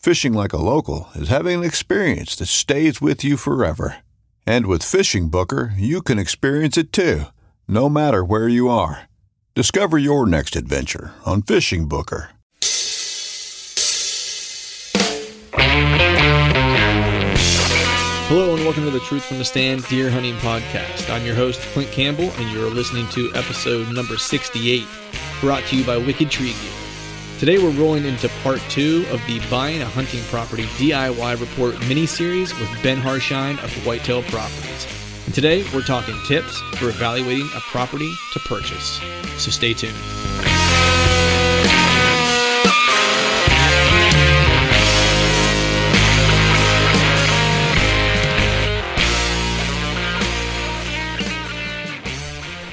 Fishing like a local is having an experience that stays with you forever. And with Fishing Booker, you can experience it too, no matter where you are. Discover your next adventure on Fishing Booker. Hello and welcome to the Truth from the Stand Deer Hunting Podcast. I'm your host, Clint Campbell, and you're listening to episode number 68, brought to you by Wicked Tree Gear. Today we're rolling into part two of the Buying a Hunting Property DIY Report mini-series with Ben Harshine of Whitetail Properties. And today we're talking tips for evaluating a property to purchase. So stay tuned.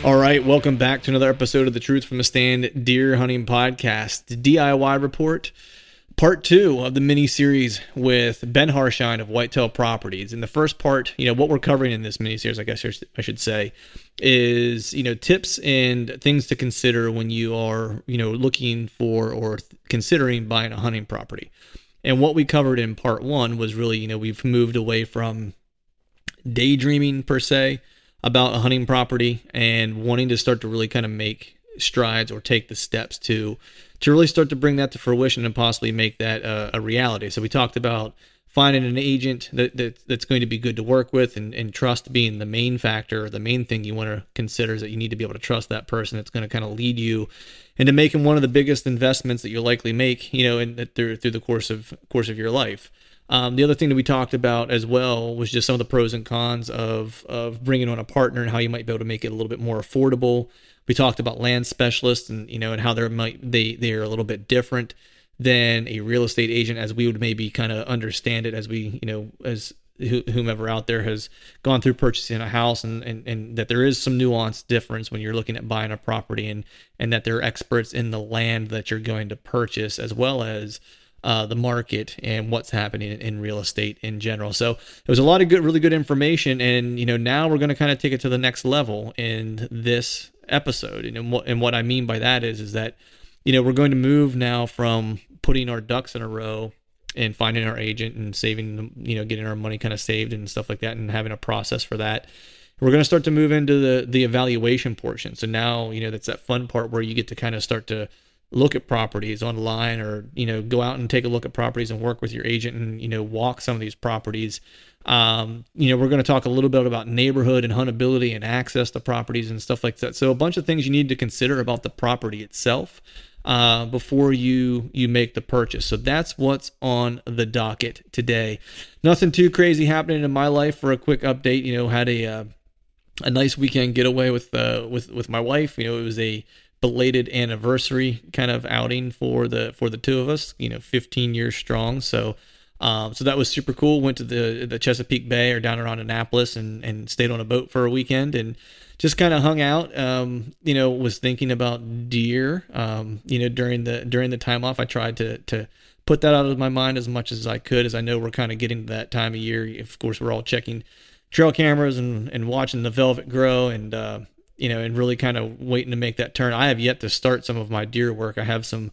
All right, welcome back to another episode of the Truth from the Stand Deer Hunting Podcast, the DIY Report, part two of the mini series with Ben Harshine of Whitetail Properties. In the first part, you know, what we're covering in this mini series, I guess I should say, is you know tips and things to consider when you are you know looking for or considering buying a hunting property. And what we covered in part one was really, you know, we've moved away from daydreaming per se about a hunting property and wanting to start to really kind of make strides or take the steps to to really start to bring that to fruition and possibly make that uh, a reality. So we talked about finding an agent that, that that's going to be good to work with and, and trust being the main factor, the main thing you want to consider is that you need to be able to trust that person that's going to kind of lead you into making one of the biggest investments that you'll likely make, you know, in, through through the course of course of your life. Um, the other thing that we talked about as well was just some of the pros and cons of of bringing on a partner and how you might be able to make it a little bit more affordable. We talked about land specialists and you know and how they might they they are a little bit different than a real estate agent as we would maybe kind of understand it as we you know as whomever out there has gone through purchasing a house and, and, and that there is some nuance difference when you're looking at buying a property and and that they're experts in the land that you're going to purchase as well as uh, the market and what's happening in real estate in general. So it was a lot of good, really good information. And, you know, now we're going to kind of take it to the next level in this episode. And what, and what I mean by that is, is that, you know, we're going to move now from putting our ducks in a row and finding our agent and saving, you know, getting our money kind of saved and stuff like that and having a process for that. We're going to start to move into the the evaluation portion. So now, you know, that's that fun part where you get to kind of start to look at properties online or you know go out and take a look at properties and work with your agent and you know walk some of these properties. Um, you know we're going to talk a little bit about neighborhood and huntability and access to properties and stuff like that. So a bunch of things you need to consider about the property itself uh, before you you make the purchase. So that's what's on the docket today. Nothing too crazy happening in my life for a quick update. You know had a uh, a nice weekend getaway with uh, with with my wife. You know it was a belated anniversary kind of outing for the for the two of us. You know, 15 years strong. So. Um, so that was super cool. Went to the the Chesapeake Bay or down around Annapolis and and stayed on a boat for a weekend and just kind of hung out. Um, you know, was thinking about deer. Um, you know, during the during the time off, I tried to to put that out of my mind as much as I could, as I know we're kind of getting to that time of year. Of course, we're all checking trail cameras and, and watching the velvet grow and, uh, you know, and really kind of waiting to make that turn. I have yet to start some of my deer work. I have some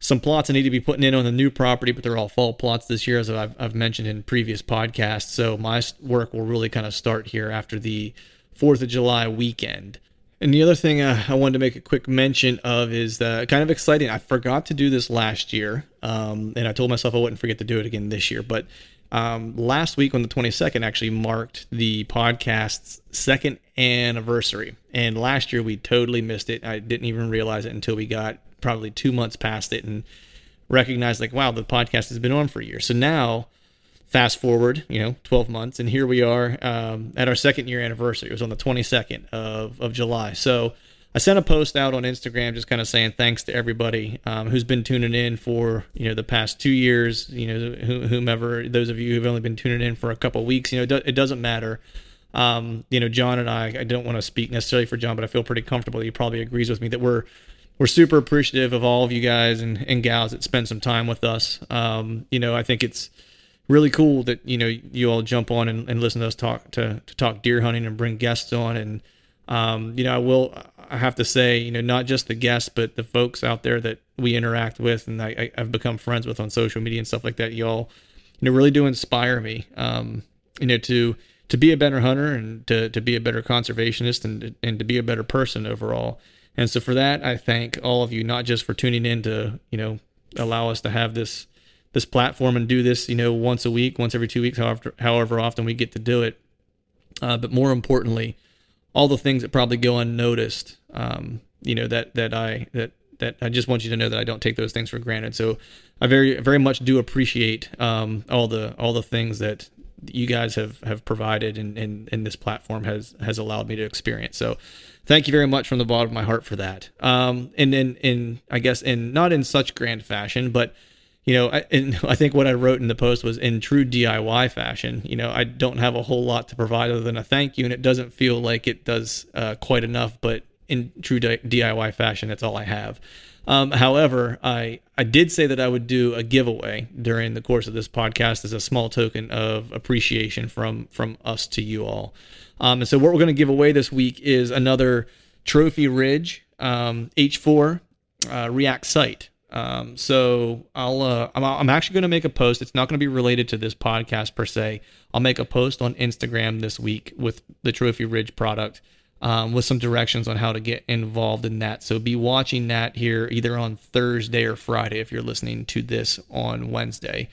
some plots I need to be putting in on the new property, but they're all fall plots this year, as I've, I've mentioned in previous podcasts. So my work will really kind of start here after the Fourth of July weekend. And the other thing uh, I wanted to make a quick mention of is uh, kind of exciting. I forgot to do this last year, um, and I told myself I wouldn't forget to do it again this year. But um, last week on the 22nd actually marked the podcast's second anniversary. And last year we totally missed it. I didn't even realize it until we got probably two months past it and recognized, like, wow, the podcast has been on for a year. So now, fast forward, you know, 12 months, and here we are um, at our second year anniversary. It was on the 22nd of, of July. So I sent a post out on Instagram just kind of saying thanks to everybody um, who's been tuning in for, you know, the past two years, you know, whomever, those of you who've only been tuning in for a couple weeks, you know, it, doesn't matter. Um, you know, John and I, I don't want to speak necessarily for John, but I feel pretty comfortable. He probably agrees with me that we're we're super appreciative of all of you guys and, and gals that spend some time with us. Um, you know, I think it's really cool that you know you all jump on and, and listen to us talk to, to talk deer hunting and bring guests on and um, you know I will I have to say you know not just the guests but the folks out there that we interact with and I, I've become friends with on social media and stuff like that y'all you know really do inspire me um, you know to to be a better hunter and to, to be a better conservationist and and to be a better person overall and so for that, I thank all of you, not just for tuning in to, you know, allow us to have this this platform and do this, you know, once a week, once every two weeks, however however often we get to do it. Uh, but more importantly, all the things that probably go unnoticed, um, you know, that that I that that I just want you to know that I don't take those things for granted. So I very very much do appreciate um, all the all the things that you guys have have provided and, and and this platform has has allowed me to experience. So thank you very much from the bottom of my heart for that. Um, and then in, I guess in not in such grand fashion, but you know, I, I think what I wrote in the post was in true DIY fashion. You know, I don't have a whole lot to provide other than a thank you, and it doesn't feel like it does uh, quite enough. But in true DIY fashion, that's all I have. Um, however, I I did say that I would do a giveaway during the course of this podcast as a small token of appreciation from from us to you all. Um, and so what we're going to give away this week is another Trophy Ridge um, H4 uh, React sight. Um, so I'll uh, I'm, I'm actually going to make a post. It's not going to be related to this podcast per se. I'll make a post on Instagram this week with the Trophy Ridge product um, with some directions on how to get involved in that. So be watching that here either on Thursday or Friday if you're listening to this on Wednesday.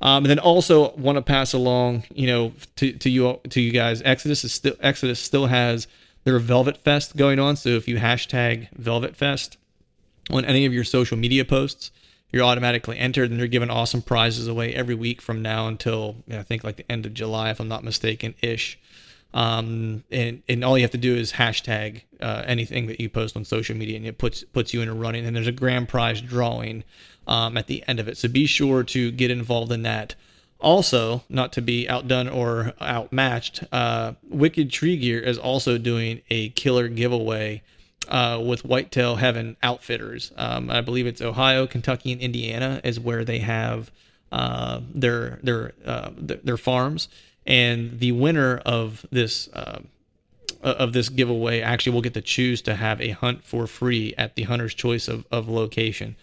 Um, and then also want to pass along, you know, to, to you to you guys. Exodus is still Exodus still has their Velvet Fest going on. So if you hashtag Velvet Fest on any of your social media posts, you're automatically entered, and they're giving awesome prizes away every week from now until you know, I think like the end of July, if I'm not mistaken, ish. Um, and and all you have to do is hashtag uh, anything that you post on social media, and it puts puts you in a running. And there's a grand prize drawing um, at the end of it. So be sure to get involved in that. Also, not to be outdone or outmatched, uh, Wicked Tree Gear is also doing a killer giveaway uh, with Whitetail Heaven Outfitters. Um, I believe it's Ohio, Kentucky, and Indiana is where they have uh, their their uh, their farms and the winner of this uh, of this giveaway actually will get to choose to have a hunt for free at the hunter's choice of, of location.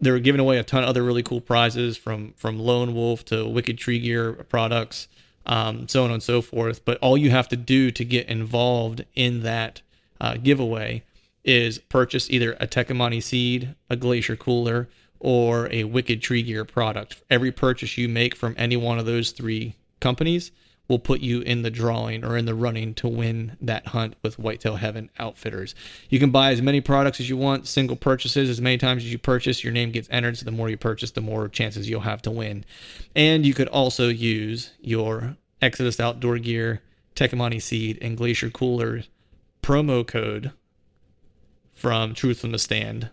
They're giving away a ton of other really cool prizes from from Lone Wolf to Wicked Tree Gear products, um, so on and so forth. But all you have to do to get involved in that uh, giveaway is purchase either a Tecomate seed, a Glacier cooler, or a Wicked Tree Gear product. Every purchase you make from any one of those three companies will put you in the drawing or in the running to win that hunt with Whitetail Heaven Outfitters. You can buy as many products as you want, single purchases, as many times as you purchase, your name gets entered. So the more you purchase, the more chances you'll have to win. And you could also use your Exodus Outdoor Gear, Tecomate Seed, and Glacier Cooler promo code from Truth from the Stand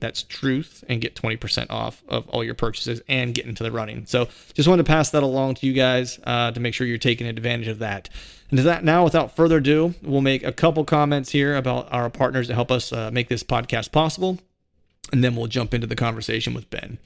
that's truth and get 20% off of all your purchases and get into the running. So just wanted to pass that along to you guys uh, to make sure you're taking advantage of that. And to that now, without further ado, we'll make a couple comments here about our partners to help us uh, make this podcast possible. And then we'll jump into the conversation with Ben.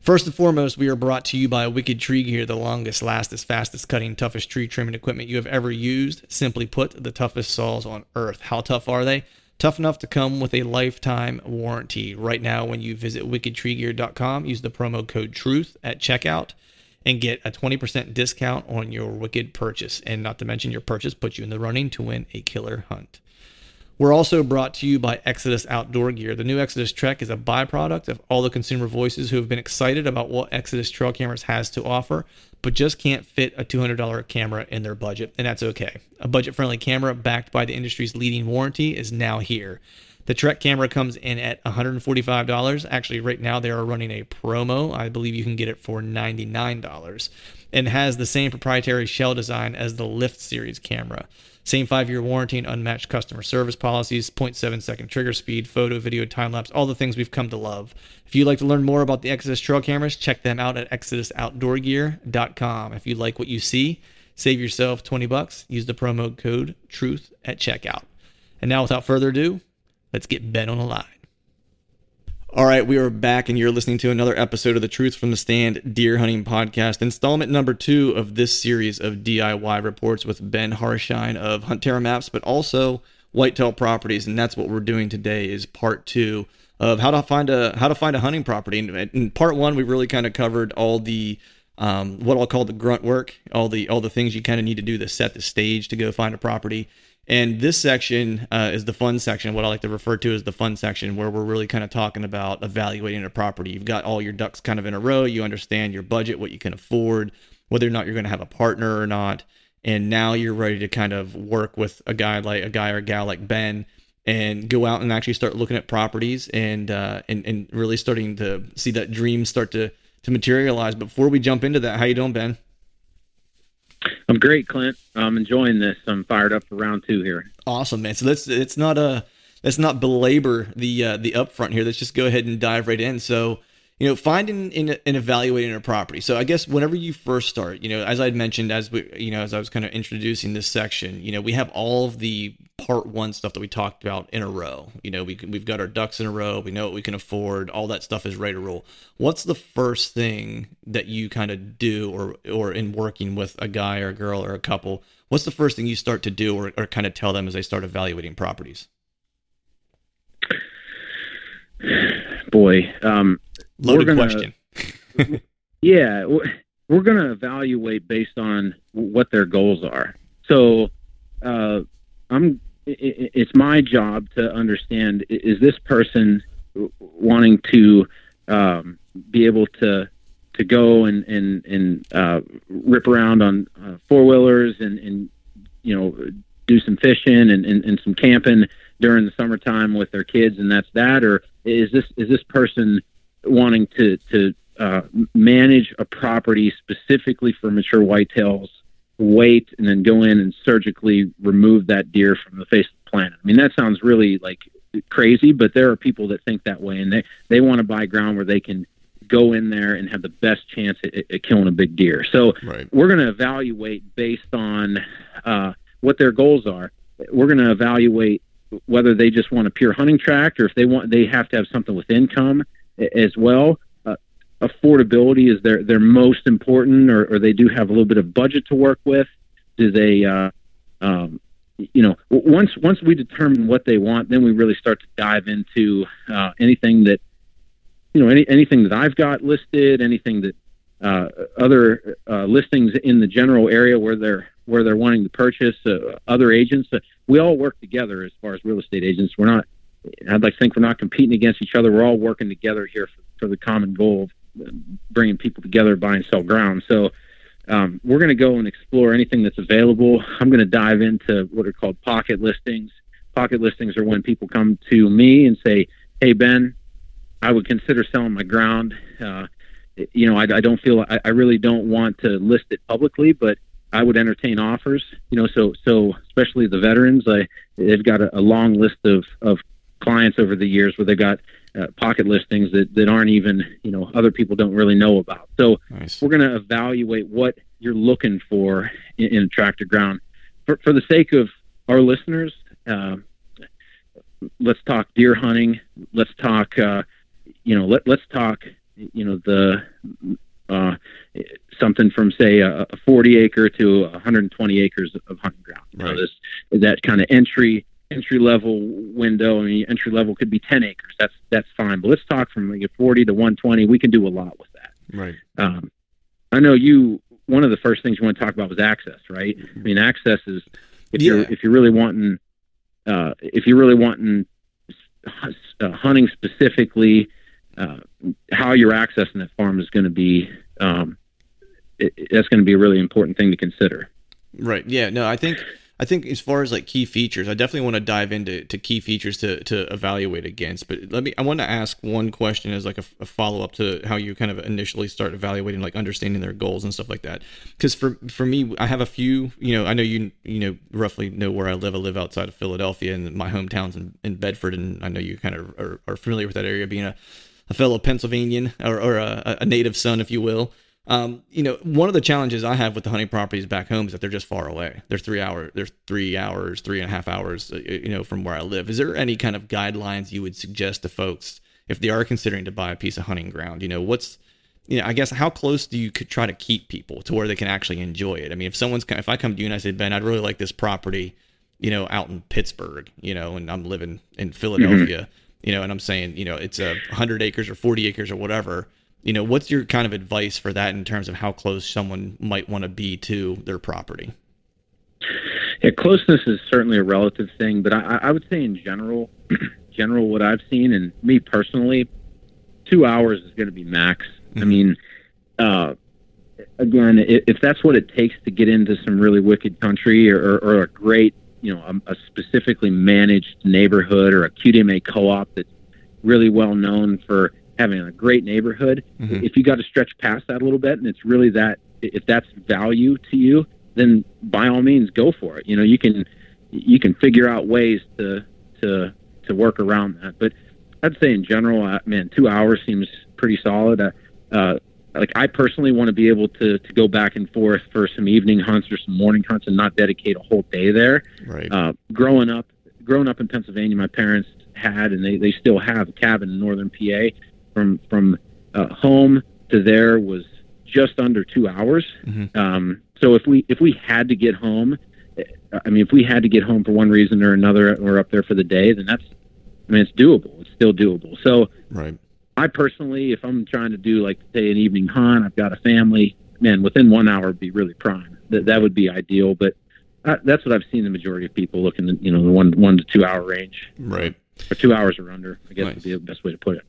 First and foremost, we are brought to you by Wicked Tree Gear, the longest, lastest, fastest cutting, toughest tree trimming equipment you have ever used. Simply put, the toughest saws on earth. How tough are they? Tough enough to come with a lifetime warranty. Right now, when you visit wickedtreegear.com, use the promo code TRUTH at checkout and get a 20% discount on your Wicked purchase. And not to mention, your purchase puts you in the running to win a killer hunt. We're also brought to you by Exodus Outdoor Gear. The new Exodus Trek is a byproduct of all the consumer voices who have been excited about what Exodus trail cameras has to offer, but just can't fit a $200 camera in their budget, and that's okay. A budget friendly camera backed by the industry's leading warranty is now here. The Trek camera comes in at $145. Actually, right now they are running a promo. I believe you can get it for $99 and has the same proprietary shell design as the Lift series camera. Same five year warranty and unmatched customer service policies, 0.7 second trigger speed, photo, video, time lapse, all the things we've come to love. If you'd like to learn more about the Exodus trail cameras, check them out at exodusoutdoorgear.com. If you like what you see, save yourself 20 bucks. Use the promo code TRUTH at checkout. And now, without further ado, let's get Ben on the line. All right, we are back, and you're listening to another episode of the Truth from the Stand Deer Hunting Podcast, installment number two of this series of DIY reports with Ben Harshine of Huntera Maps, but also Whitetail Properties, and that's what we're doing today. Is part two of how to find a how to find a hunting property. In part one, we really kind of covered all the um, what I'll call the grunt work, all the all the things you kind of need to do to set the stage to go find a property. And this section uh, is the fun section, what I like to refer to as the fun section, where we're really kind of talking about evaluating a property. You've got all your ducks kind of in a row. You understand your budget, what you can afford, whether or not you're going to have a partner or not. And now you're ready to kind of work with a guy like a guy or a gal like Ben and go out and actually start looking at properties and uh, and and really starting to see that dream start to to materialize. Before we jump into that, how you doing, Ben? I'm great, Clint. I'm enjoying this. I'm fired up for round two here. Awesome, man. So let's it's not a let's not belabor the uh, the upfront here. Let's just go ahead and dive right in. So you know, finding and, and evaluating a property. So I guess whenever you first start, you know, as I'd mentioned, as we, you know, as I was kind of introducing this section, you know, we have all of the part one stuff that we talked about in a row. You know, we we've got our ducks in a row. We know what we can afford. All that stuff is ready to roll. What's the first thing that you kind of do, or or in working with a guy or a girl or a couple? What's the first thing you start to do, or, or kind of tell them as they start evaluating properties? Boy, um, Loaded gonna, question. yeah, we're going to evaluate based on what their goals are. So, uh, I'm. It's my job to understand: is this person wanting to um, be able to to go and and and uh, rip around on uh, four wheelers and and you know do some fishing and, and, and some camping during the summertime with their kids, and that's that, or is this is this person wanting to to uh, manage a property specifically for mature whitetails, wait, and then go in and surgically remove that deer from the face of the planet. I mean, that sounds really like crazy, but there are people that think that way, and they they want to buy ground where they can go in there and have the best chance at, at killing a big deer. So right. we're going to evaluate based on uh, what their goals are. We're going to evaluate whether they just want a pure hunting tract or if they want they have to have something with income as well. Uh, affordability is their their most important, or, or, they do have a little bit of budget to work with. Do they, uh, um, you know, once once we determine what they want, then we really start to dive into uh, anything that, you know, any anything that I've got listed, anything that uh, other uh, listings in the general area where they're where they're wanting to purchase, uh, other agents. we all work together as far as real estate agents. We're not I'd like to think we're not competing against each other. We're all working together here for, for the common goal of bringing people together, buy and sell ground. So um, we're going to go and explore anything that's available. I'm going to dive into what are called pocket listings. Pocket listings are when people come to me and say, "Hey Ben, I would consider selling my ground. Uh, you know, I, I don't feel I, I really don't want to list it publicly, but I would entertain offers. You know, so so especially the veterans, I they've got a, a long list of of clients over the years where they got uh, pocket listings that, that aren't even you know other people don't really know about. So nice. we're going to evaluate what you're looking for in, in a tractor ground. For, for the sake of our listeners, uh, let's talk deer hunting. Let's talk uh, you know let, let's talk you know the uh, something from say a, a 40 acre to 120 acres of hunting ground. You know, Right. this that kind of entry entry level window. I mean, entry level could be 10 acres. That's that's fine. But let's talk from like 40 to 120. We can do a lot with that. Right. Um, I know you. One of the first things you want to talk about was access, right? I mean, access is if you're if you're really wanting uh, if you're really wanting uh, hunting specifically, uh, how you're accessing that farm is going to be um, it- that's going to be a really important thing to consider. Right. Yeah. No, I think I think as far as like key features, I definitely want to dive into to key features to to evaluate against. But let me I want to ask one question as like a, a follow up to how you kind of initially start evaluating like understanding their goals and stuff like that. Because for for me, I have a few. You know, I know you you know roughly know where I live. I live outside of Philadelphia, and my hometown's in, in Bedford, and I know you kind of are, are familiar with that area, being a a fellow Pennsylvanian or, or a, a native son, if you will. Um, you know, one of the challenges I have with the hunting properties back home is that they're just far away. They're three hours, they're three hours, three and a half hours, uh, you know, from where I live. Is there any kind of guidelines you would suggest to folks if they are considering to buy a piece of hunting ground? You know, what's, you know, I guess how close do you could try to keep people to where they can actually enjoy it? I mean, if someone's, if I come to you and I say, Ben, I'd really like this property, you know, out in Pittsburgh, you know, and I'm living in Philadelphia, you know, and I'm saying, you know, it's a hundred acres or 40 acres or whatever, you know, what's your kind of advice for that in terms of how close someone might want to be to their property? Yeah, closeness is certainly a relative thing, but I, I would say in general, general what I've seen, and me personally, two hours is going to be max. I Mhm. mean, uh, again, if, if that's what it takes to get into some really wicked country or, or a great, you know, a, a specifically managed neighborhood or a QDMA co-op that's really well known for having a great neighborhood, Mhm. if you got to stretch past that a little bit, and it's really that, if that's value to you, then by all means go for it. You know, you can you can figure out ways to to to work around that. But I'd say in general, uh, man, two hours seems pretty solid. Uh, uh, like I personally want to be able to to go back and forth for some evening hunts or some morning hunts and not dedicate a whole day there. Right. Uh, growing up, growing up in Pennsylvania, my parents had and they, they still have a cabin in northern PA. From from uh, home to there was just under two hours. Mhm. Um, so if we if we had to get home, I mean, if we had to get home for one reason or another, or up there for the day, then that's I mean, it's doable. It's still doable. So right. I personally, if I'm trying to do like say an evening hunt, I've got a family, man, within one hour would be really prime. That that would be ideal. But uh, that's what I've seen the majority of people looking, at, you know, the one one to two hour range, Right. or two hours or under. I guess Nice. would be the best way to put it.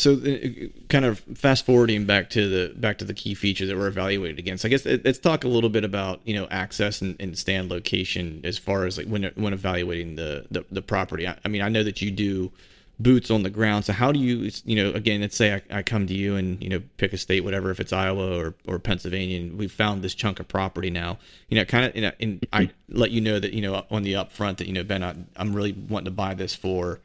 So, uh, kind of fast forwarding back to the back to the key features that we're evaluated against. I guess uh, let's talk a little bit about you know access and, and stand location as far as like when when evaluating the the, the property. I, I mean, I know that you do boots on the ground. So how do you you know again? Let's say I, I come to you and you know pick a state, whatever, if it's Iowa or or Pennsylvania, and we've found this chunk of property now. You know, kind of, you know, and I let you know that you know on the upfront that you know Ben, I, I'm really wanting to buy this for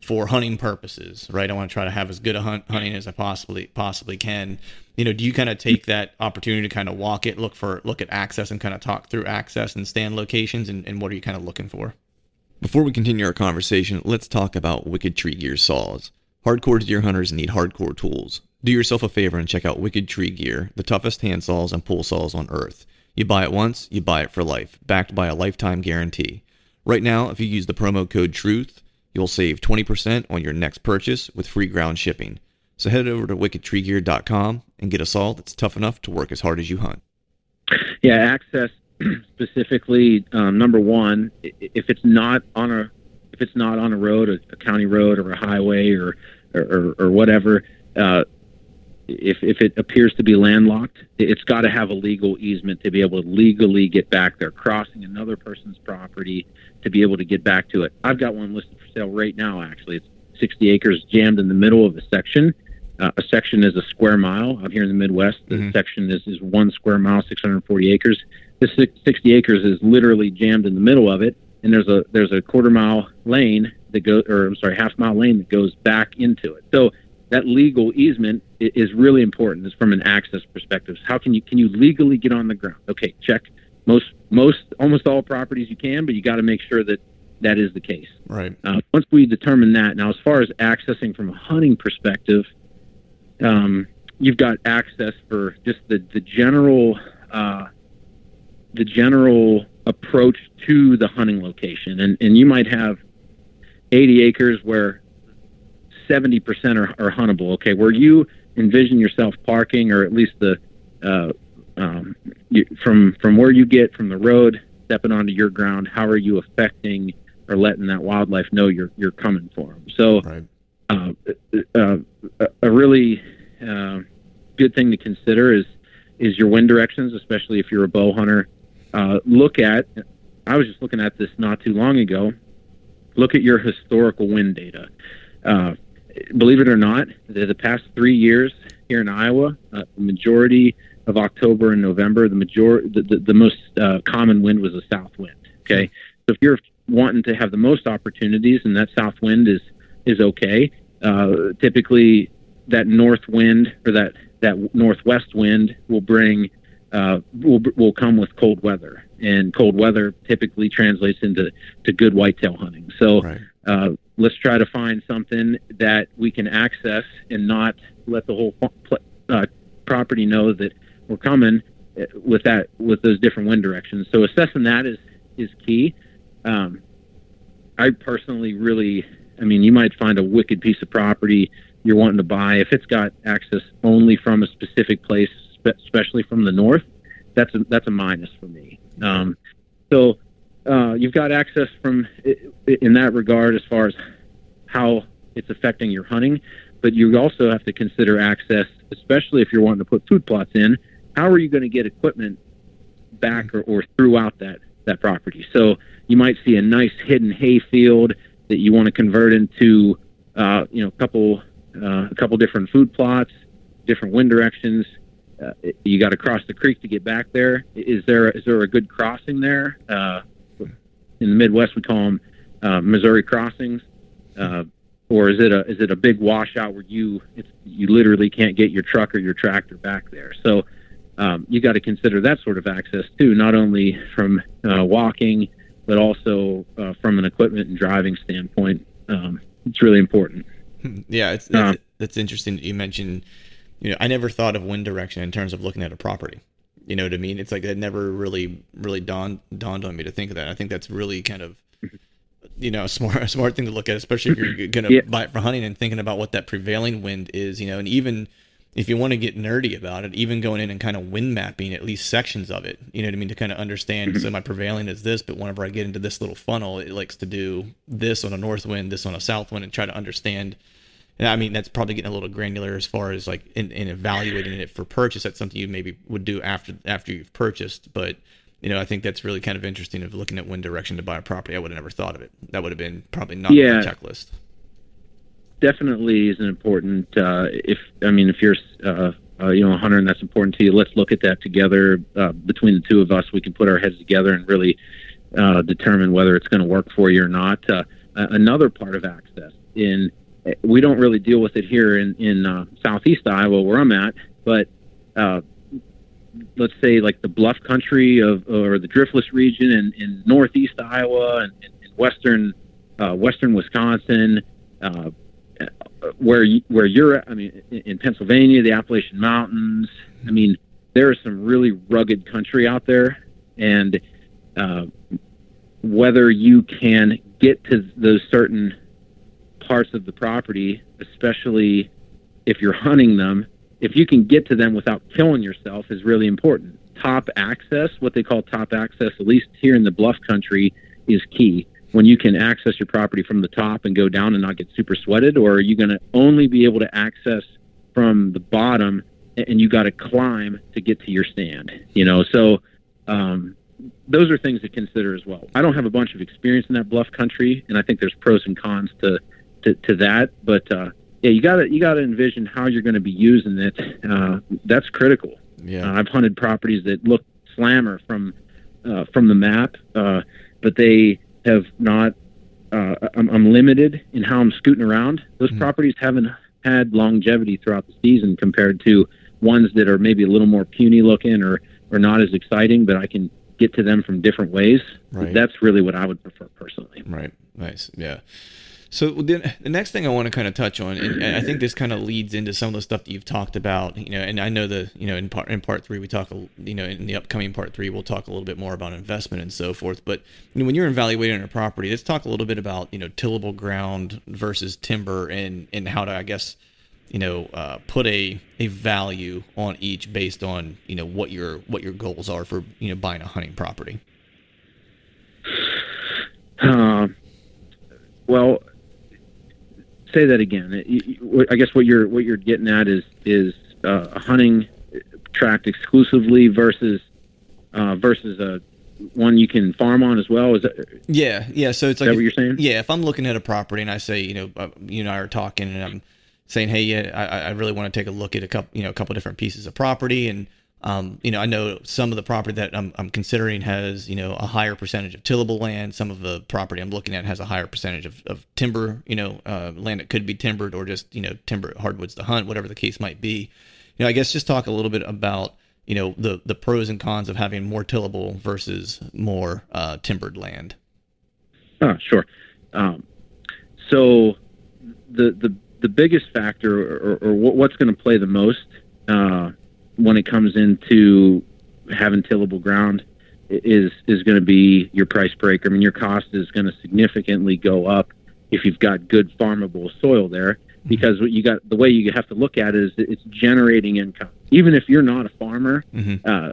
for hunting purposes, right? I want to try to have as good a hunt hunting as I possibly possibly can. You know, do you kind of take that opportunity to kind of walk it, look for look at access, and kind of talk through access and stand locations, and, and what are you kind of looking for? Before we continue our conversation, let's talk about Wicked Tree Gear saws. Hardcore deer hunters need hardcore tools. Do yourself a favor and check out Wicked Tree Gear, the toughest hand saws and pull saws on earth. You buy it once, you buy it for life, backed by a lifetime guarantee. Right now, if you use the promo code TRUTH, you'll save 20% on your next purchase with free ground shipping. So head over to wickedtreegear.com and get a saw that's tough enough to work as hard as you hunt. Yeah, access specifically. Um, number one, if it's not on a if it's not on a road, a, a county road or a highway or or, or, or whatever, uh, if if it appears to be landlocked, it- it's got to have a legal easement to be able to legally get back there, crossing another person's property to be able to get back to it. I've got one listed for sale right now. Actually, it's 60 acres jammed in the middle of a section. Uh, a section is a square mile out here in the Midwest. The Mhm. section is, is one square mile, 640 acres. This 60 acres is literally jammed in the middle of it, and there's a there's a quarter mile lane that goes, or I'm sorry, half mile lane that goes back into it. So that legal easement is really important. Is from an access perspective. How can you can you legally get on the ground? Okay, check. Most most almost all properties you can, but you got to make sure that that is the case. Right. Uh, once we determine that, now as far as accessing from a hunting perspective, um, you've got access for just the the general uh, the general approach to the hunting location, and and you might have 80 acres where 70% are, are huntable. Okay, where you envision yourself parking, or at least the uh, um, you, from from where you get from the road stepping onto your ground, how are you affecting or letting that wildlife know you're you're coming for them? So, right. uh, uh, a really uh, good thing to consider is is your wind directions, especially if you're a bow hunter. Uh, look at. I was just looking at this not too long ago. Look at your historical wind data. Uh, believe it or not, the, the past three years here in Iowa, uh, the majority of October and November, the major the, the, the most uh, common wind was a south wind. Okay, so if you're wanting to have the most opportunities, and that south wind is is okay. Uh, typically, that north wind or that that northwest wind will bring uh, will will come with cold weather, and cold weather typically translates into to good whitetail hunting. So. Right. Uh, let's try to find something that we can access and not let the whole uh, property know that we're coming uh, with that with those different wind directions. So assessing that is is key. Um, I personally really, I mean, you might find a wicked piece of property you're wanting to buy if it's got access only from a specific place, especially from the north. That's a that's a minus for me. Um, so uh, you've got access from in that regard as far as how it's affecting your hunting, but you also have to consider access, especially if you're wanting to put food plots in how are you going to get equipment back or, or throughout that that property? So you might see a nice hidden hay field that you want to convert into, uh, you know, a couple uh, a couple different food plots, different wind directions. Uh, you got to cross the creek to get back there. Is there is there a good crossing there? In the Midwest, we call them uh, Missouri crossings, uh, or is it a is it a big washout where you it's, you literally can't get your truck or your tractor back there? So um, you got to consider that sort of access too, not only from uh, walking, but also uh, from an equipment and driving standpoint. Um, it's really important. Yeah, it's, that's, uh, that's interesting that you mentioned. You know, I never thought of wind direction in terms of looking at a property. You know what I mean? It's like that never really, really dawned dawned on me to think of that. I think that's really kind of, you know, a smart a smart thing to look at, especially if you're gonna yeah. buy it for hunting and thinking about what that prevailing wind is. You know, and even if you want to get nerdy about it, even going in and kind of wind mapping at least sections of it, you know what I mean, to kind of understand. Mm-hmm. So my prevailing is this, but whenever I get into this little funnel, it likes to do this on a north wind, this on a south wind, and try to understand. I mean, that's probably getting a little granular as far as like in, in evaluating it for purchase. That's something you maybe would do after after you've purchased, but you know, I think that's really kind of interesting of looking at wind direction to buy a property. I would have never thought of it. That would have been probably not yeah. on the checklist definitely is an important. Uh, if I mean, if you're uh, uh, you know a hunter and that's important to you, let's look at that together. Uh, between the two of us, we can put our heads together and really uh, determine whether it's going to work for you or not. Uh, another part of access in we don't really deal with it here in in southeast Iowa where I'm at, but let's say like the bluff country of or the driftless region in, in northeast Iowa and, western western Wisconsin. Uh, where you, where you're at, I mean, in Pennsylvania, the Appalachian Mountains. I mean, there is some really rugged country out there, and uh, whether you can get to those certain parts of the property, especially if you're hunting them, if you can get to them without killing yourself, is really important. Top access, what they call top access, at least here in the bluff country, is key when you can access your property from the top and go down and not get super sweated, or are you going to only be able to access from the bottom and you got to climb to get to your stand? You know, so um, those are things to consider as well. I don't have a bunch of experience in that bluff country, and I think there's pros and cons to to, to that, but uh, yeah, you got to you got to envision how you're going to be using it. Uh, that's critical. Yeah, uh, I've hunted properties that look slammer from uh, from the map, uh, but they have not. Uh, I'm, I'm, limited in how I'm scooting around. Those mm properties haven't had longevity throughout the season compared to ones that are maybe a little more puny looking or or not as exciting, but I can get to them from different ways. Right. That's really what I would prefer personally. Right. Nice. Yeah. So then the next thing I want to kind of touch on, and I think this kind of leads into some of the stuff that you've talked about, you know, and I know the, you know, in part in part three we talk, you know, in the upcoming part three we'll talk a little bit more about investment and so forth. But you know, when you're evaluating a property, let's talk a little bit about you know tillable ground versus timber and and how to I guess you know uh, put a a value on each based on you know what your what your goals are for you know buying a hunting property. Uh, well, say that again. I guess what you're what you're getting at is is uh, a hunting tract exclusively versus uh, versus a one you can farm on as well. Is that yeah yeah? So it's like if, what you're saying? Yeah, if I'm looking at a property and I say you know uh, you and I are talking and I'm saying hey yeah I, I really want to take a look at a couple you know a couple different pieces of property and um, you know, I know some of the property that I'm, I'm, considering has, you know, a higher percentage of tillable land. Some of the property I'm looking at has a higher percentage of, of timber, you know, uh, land that could be timbered or just, you know, timber hardwoods to hunt, whatever the case might be. You know, I guess just talk a little bit about, you know, the, the pros and cons of having more tillable versus more uh, timbered land. Oh, sure. Um, so the, the, the biggest factor or, or what's going to play the most, uh, when it comes into having tillable ground is is going to be your price acre. I mean, your cost is going to significantly go up if you've got good farmable soil there, mm-hmm. because what you got the way you have to look at it is it's generating income. Even if you're not a farmer, mm-hmm. uh,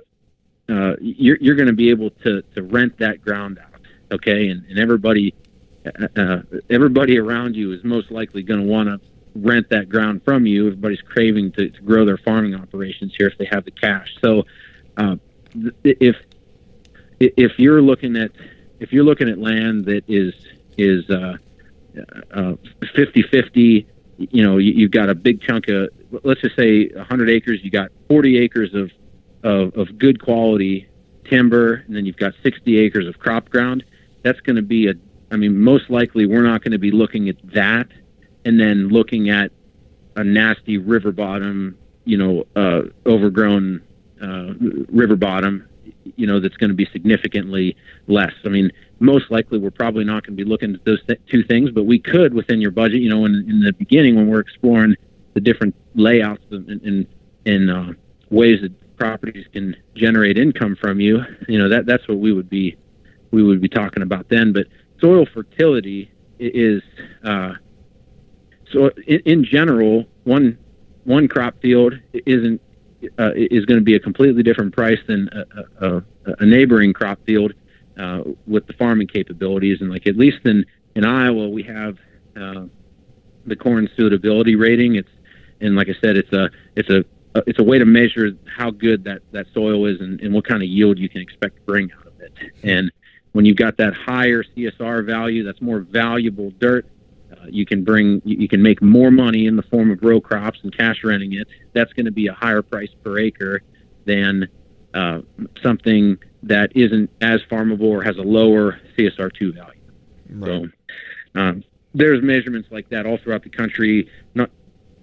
uh, you're you're going to be able to to rent that ground out. Okay, and and everybody. Uh, uh everybody around you is most likely going to want to rent that ground from you. Everybody's craving to, to grow their farming operations here if they have the cash. So, uh, if if you're looking at if you're looking at land that is is uh, uh, 50-50, you know, you, have got a big chunk of let's just say 100 acres. You got 40 acres of, of of good quality timber, and then you've got 60 acres of crop ground. That's going to be a I mean, most likely we're not going to be looking at that and then looking at a nasty river bottom, you know, uh, overgrown uh, river bottom, you know, that's going to be significantly less. I mean, most likely we're probably not going to be looking at those th- two things, but we could within your budget, you know, in, in the beginning when we're exploring the different layouts and, and, and uh, ways that properties can generate income from you, you know, that that's what we would be we would be talking about then. But soil fertility is uh, so in, in general, one one crop field isn't uh, is going to be a completely different price than a, a, a neighboring crop field uh, with the farming capabilities. And like at least in in Iowa, we have uh, the corn suitability rating. It's and like I said, it's a it's a it's a way to measure how good that that soil is and, and what kind of yield you can expect to bring out of it. And when you've got that higher CSR value, that's more valuable dirt you can bring you can make more money in the form of row crops and cash renting it. That's going to be a higher price per acre than uh, something that isn't as farmable or has a lower CSR2 value. Right. So um, there's measurements like that all throughout the country, not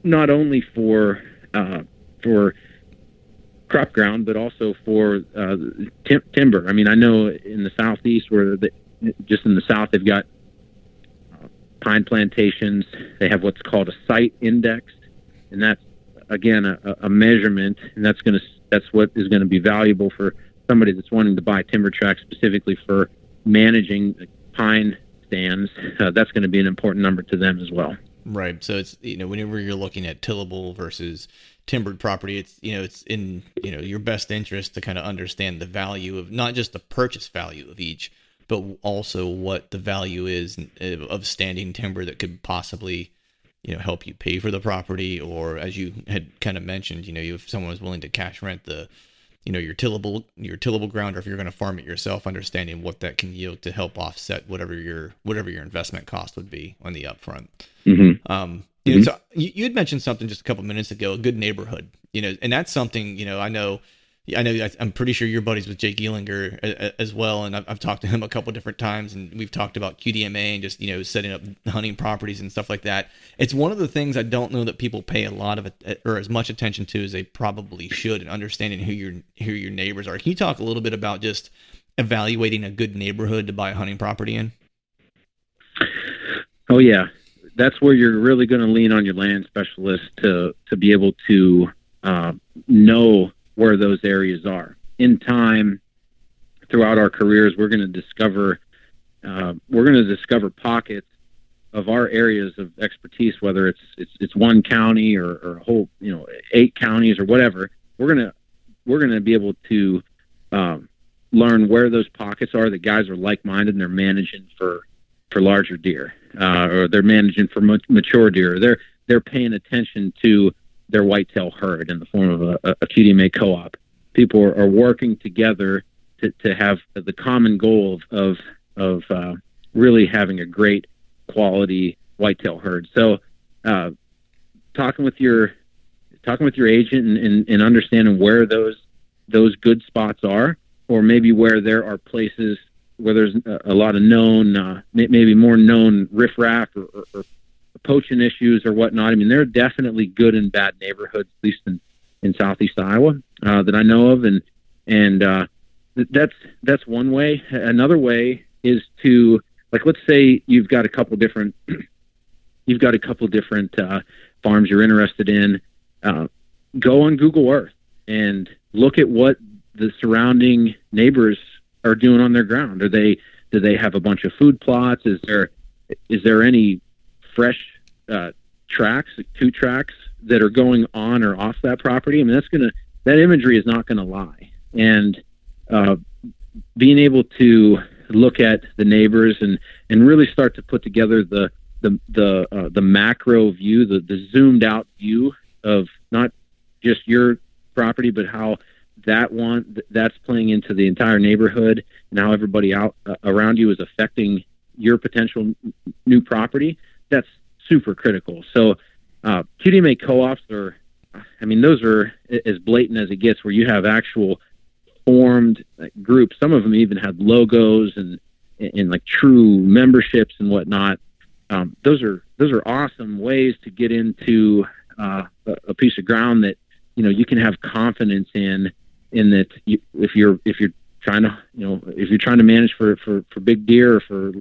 not only for uh, for crop ground, but also for uh, tim- timber. I mean, I know in the southeast where the, just in the south they've got pine plantations. They have what's called a site index, and that's again a, a measurement, and that's going to that's what is going to be valuable for somebody that's wanting to buy timber tracts specifically for managing pine stands. Uh, that's going to be an important number to them as well. Right. So it's you know whenever you're looking at tillable versus timbered property, it's you know it's in you know your best interest to kind of understand the value of not just the purchase value of each, but also what the value is of standing timber that could possibly you know help you pay for the property or as you had kind of mentioned you know if someone was willing to cash rent the you know your tillable your tillable ground or if you're going to farm it yourself understanding what that can yield to help offset whatever your whatever your investment cost would be on the upfront mm-hmm. um you, mm-hmm. know, so you, you had mentioned something just a couple minutes ago a good neighborhood you know and that's something you know i know I know I'm pretty sure you're buddies with Jake Ealinger as well, and I've, I've talked to him a couple different times, and we've talked about QDMA and just you know setting up hunting properties and stuff like that. It's one of the things I don't know that people pay a lot of or as much attention to as they probably should, and understanding who your who your neighbors are. Can you talk a little bit about just evaluating a good neighborhood to buy a hunting property in? Oh yeah, that's where you're really going to lean on your land specialist to to be able to uh, know where those areas are. In time, throughout our careers, we're going to discover uh, we're going to discover pockets of our areas of expertise, whether it's it's, it's one county or, or a whole you know eight counties or whatever. We're gonna we're gonna be able to um, learn where those pockets are. The guys are like minded and they're managing for for larger deer, uh, or they're managing for mature deer. They're they're paying attention to their whitetail herd in the form of a, a QDMA co-op. People are, are working together to, to have the common goal of of, uh, really having a great quality whitetail herd. So, uh, talking with your talking with your agent and, and, and, understanding where those those good spots are, or maybe where there are places where there's a, a lot of known, uh, maybe more known riffraff or, or, or, poaching issues or whatnot. I mean, there are definitely good and bad neighborhoods, at least in, in southeast Iowa, uh, that I know of, and and uh, that's that's one way. Another way is to like let's say you've got a couple different you've got a couple different uh, farms you're interested in uh, go on google earth and look at what the surrounding neighbors are doing on their ground are they do they have a bunch of food plots is there is there any fresh uh, tracks two tracks that are going on or off that property i mean that's gonna that imagery is not gonna lie and uh, being able to look at the neighbors and and really start to put together the the the uh, the macro view, the the zoomed out view of not just your property, but how that one that's playing into the entire neighborhood and how everybody out uh, around you is affecting your potential new property. That's super critical. So uh, QDMA co-ops are, I mean, those are as blatant as it gets, where you have actual formed groups. Some of them even had logos and and like true memberships and whatnot. Um, those are those are awesome ways to get into uh, a, piece of ground that you know you can have confidence in. In that, you, if you're if you're trying to you know if you're trying to manage for for for big deer or for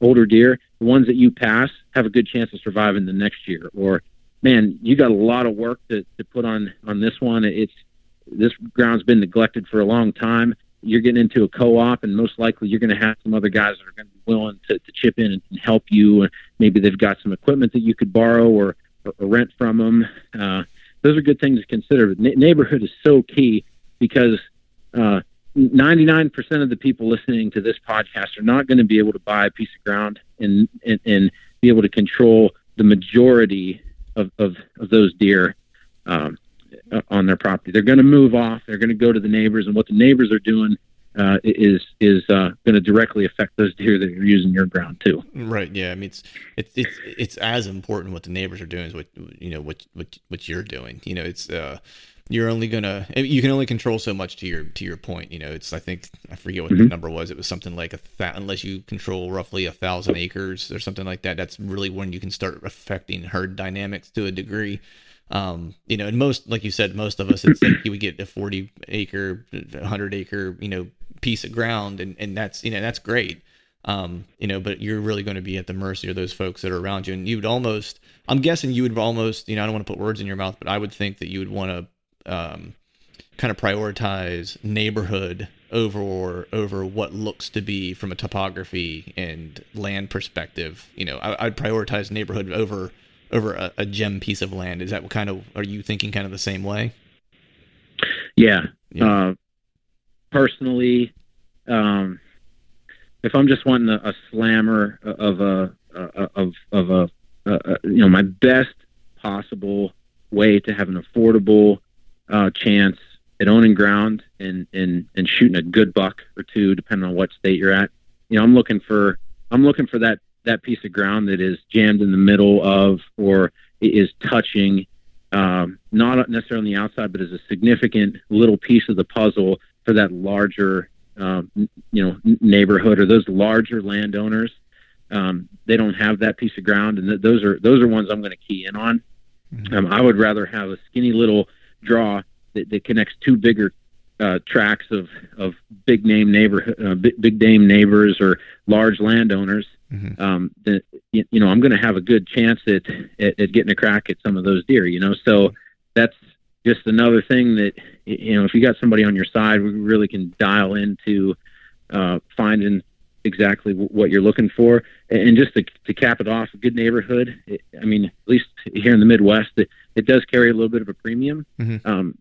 older deer, ones that you pass have a good chance of surviving the next year. Or man, you got a lot of work to, to put on on this one. It's this ground's been neglected for a long time. You're getting into a co-op, and most likely you're going to have some other guys that are going to be willing to, to chip in and, help you. And maybe they've got some equipment that you could borrow or, or, or rent from them. Uh, those are good things to consider. But neighborhood is so key because uh, 99% of the people listening to this podcast are not going to be able to buy a piece of ground and, and, and be able to control the majority of, of, of those deer. Um, on their property. They're going to move off. They're going to go to the neighbors, and what the neighbors are doing uh, is is uh, going to directly affect those deer that are using your ground too. Right. Yeah. I mean, it's it's it's it's as important what the neighbors are doing as what you know what what what you're doing. You know, it's uh, you're only gonna you can only control so much to your to your point. You know, it's I think I forget what mm-hmm. the number was. It was something like a th- unless you control roughly a thousand acres or something like that. That's really when you can start affecting herd dynamics to a degree. Um, you know, and most, like you said, most of us, it's like you would get a 40 acre, 100 acre, you know, piece of ground, and, and that's, you know, that's great. Um, you know, but you're really going to be at the mercy of those folks that are around you. And you would almost, I'm guessing you would almost, you know, I don't want to put words in your mouth, but I would think that you would want to, um, kind of prioritize neighborhood over over what looks to be from a topography and land perspective. You know, I, would prioritize neighborhood over over a, a gem piece of land. Is that what kind of are you thinking kind of the same way? Yeah. yeah. Uh, personally, um, if I'm just wanting a, a slammer of a, of of a, a, you know my best possible way to have an affordable uh, chance at owning ground and, and and shooting a good buck or two, depending on what state you're at. You know, I'm looking for I'm looking for that that piece of ground that is jammed in the middle of or is touching, um, not necessarily on the outside, but is a significant little piece of the puzzle for that larger, um, you know, neighborhood or those larger landowners. Um, they don't have that piece of ground, and th- those are those are ones I'm going to key in on. Mm-hmm. Um, I would rather have a skinny little draw that, that connects two bigger uh, tracks of, of big name neighbor uh, big, big name neighbors or large landowners mm-hmm. um, the, you, you know I'm going to have a good chance at, at at getting a crack at some of those deer. You know, so that's just another thing that you know if you got somebody on your side, we really can dial into uh, finding exactly what you're looking for. And just to, to cap it off, a good neighborhood. It, I mean, at least here in the Midwest, it, it does carry a little bit of a premium. Mm-hmm. Um,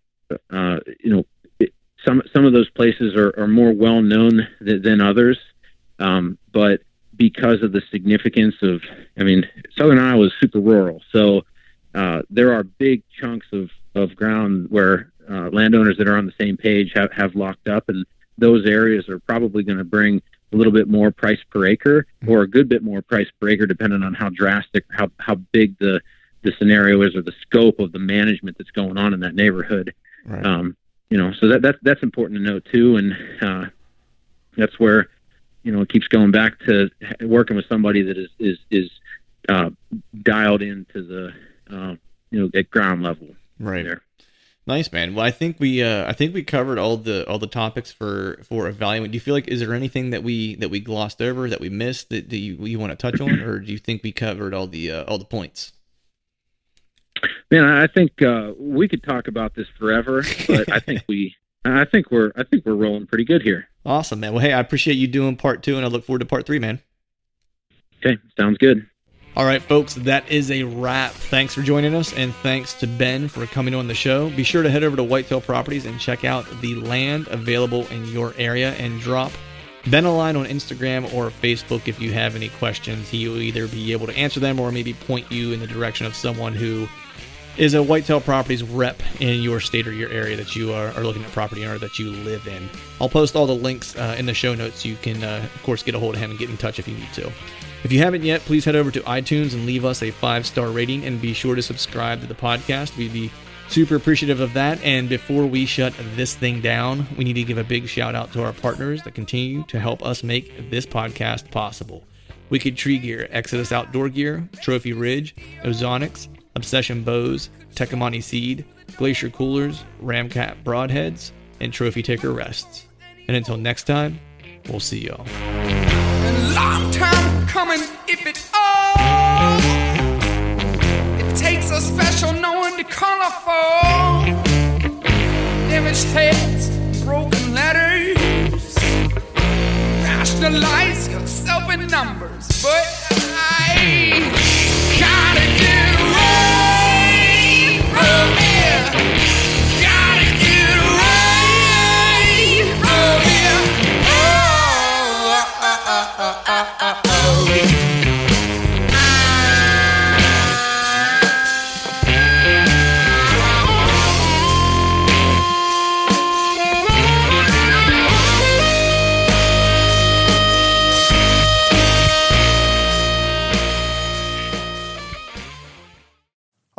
uh, you know, it, some some of those places are, are more well known than, than others, um, but because of the significance of, I mean, Southern Iowa is super rural, so uh, there are big chunks of, of ground where uh, landowners that are on the same page have, have locked up, and those areas are probably going to bring a little bit more price per acre or a good bit more price per acre, depending on how drastic, how, how big the, the scenario is or the scope of the management that's going on in that neighborhood. Right. Um, you know, so that, that, that's important to know too. And, uh, that's where, you know, it keeps going back to working with somebody that is, is, is, uh, dialed into the, uh, you know, at ground level. Right. There. Nice man. Well, I think we uh, I think we covered all the all the topics for for evaluating. Do you feel like is there anything that we that we glossed over that we missed that, that you you want to touch on, or do you think we covered all the uh, all the points? Man, I think uh, we could talk about this forever, but I think we I think we're I think we're rolling pretty good here. Awesome, man. Well, hey, I appreciate you doing part two, and I look forward to part three, man. Okay, sounds good. All right, folks, that is a wrap. Thanks for joining us, and thanks to Ben for coming on the show. Be sure to head over to Whitetail Properties and check out the land available in your area and drop Ben a line on Instagram or Facebook if you have any questions. He will either be able to answer them or maybe point you in the direction of someone who is a Whitetail Properties rep in your state or your area that you are, are looking at property or that you live in. I'll post all the links uh, in the show notes. You can, uh, of course, get a hold of him and get in touch if you need to. If you haven't yet, please head over to iTunes and leave us a five star rating and be sure to subscribe to the podcast. We'd be super appreciative of that. And before we shut this thing down, we need to give a big shout out to our partners that continue to help us make this podcast possible. Wicked Tree Gear, Exodus Outdoor Gear, Trophy Ridge, Ozonics, Obsession Bows, Tecomate Seed, Glacier Coolers, Ramcat Broadheads, and Trophy Taker Rests. And until next time, we'll see y'all long time coming if it all. It takes a special knowing to colorful. Damaged heads, broken letters. Rationalize yourself in numbers, but I ah, ah.